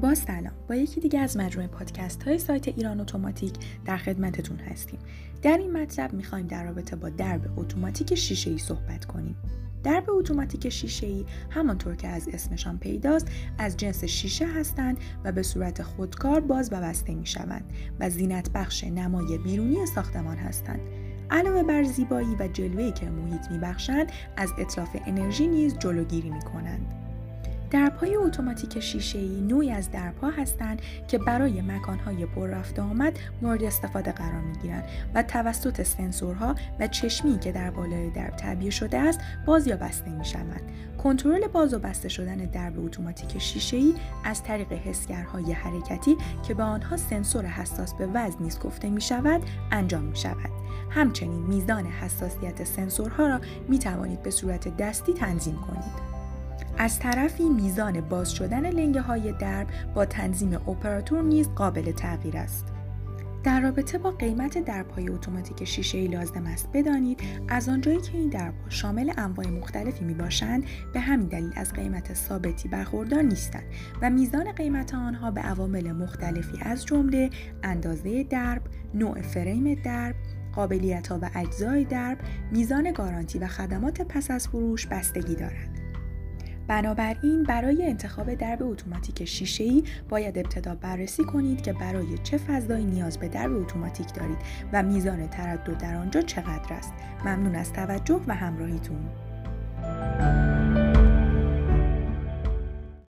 با سلام. با یکی دیگه از مجموعه پادکست های سایت ایران اتوماتیک در خدمتتون هستیم. در این مطلب می‌خوایم در رابطه با درب اتوماتیک شیشه ای صحبت کنیم. درب اتوماتیک شیشه ای همانطور که از اسمشان پیداست از جنس شیشه هستند و به صورت خودکار باز و بسته می شوند و زینت بخش نمای بیرونی ساختمان هستند. علاوه بر زیبایی و جلوه‌ای که محیط میبخشند از اطلاف انرژی نیز جلوگیری می کنند. درپای اتوماتیک شیشه‌ای نوعی از درپا هستند که برای مکانهای پر رفت آمد مورد استفاده قرار می‌گیرند و توسط سنسورها و چشمی که در بالای درب تعبیه شده است باز یا بسته می شوند. کنترل باز و بسته شدن درب اتوماتیک شیشه‌ای از طریق حسگرهای حرکتی که به آنها سنسور حساس به وزن نیز گفته می شود انجام می شود. همچنین میزان حساسیت سنسورها را می توانید به صورت دستی تنظیم کنید. از طرفی میزان باز شدن لنگه های درب با تنظیم اپراتور نیز قابل تغییر است. در رابطه با قیمت دربهای اتوماتیک شیشه ای لازم است بدانید از آنجایی که این دربها شامل انواع مختلفی می باشند به همین دلیل از قیمت ثابتی برخوردار نیستند و میزان قیمت آنها به عوامل مختلفی از جمله اندازه درب، نوع فریم درب، قابلیت ها و اجزای درب، میزان گارانتی و خدمات پس از فروش بستگی دارد. بنابراین برای انتخاب درب اتوماتیک شیشه‌ای باید ابتدا بررسی کنید که برای چه فضایی نیاز به درب اتوماتیک دارید و میزان تردد در آنجا چقدر است. ممنون از توجه و همراهیتون.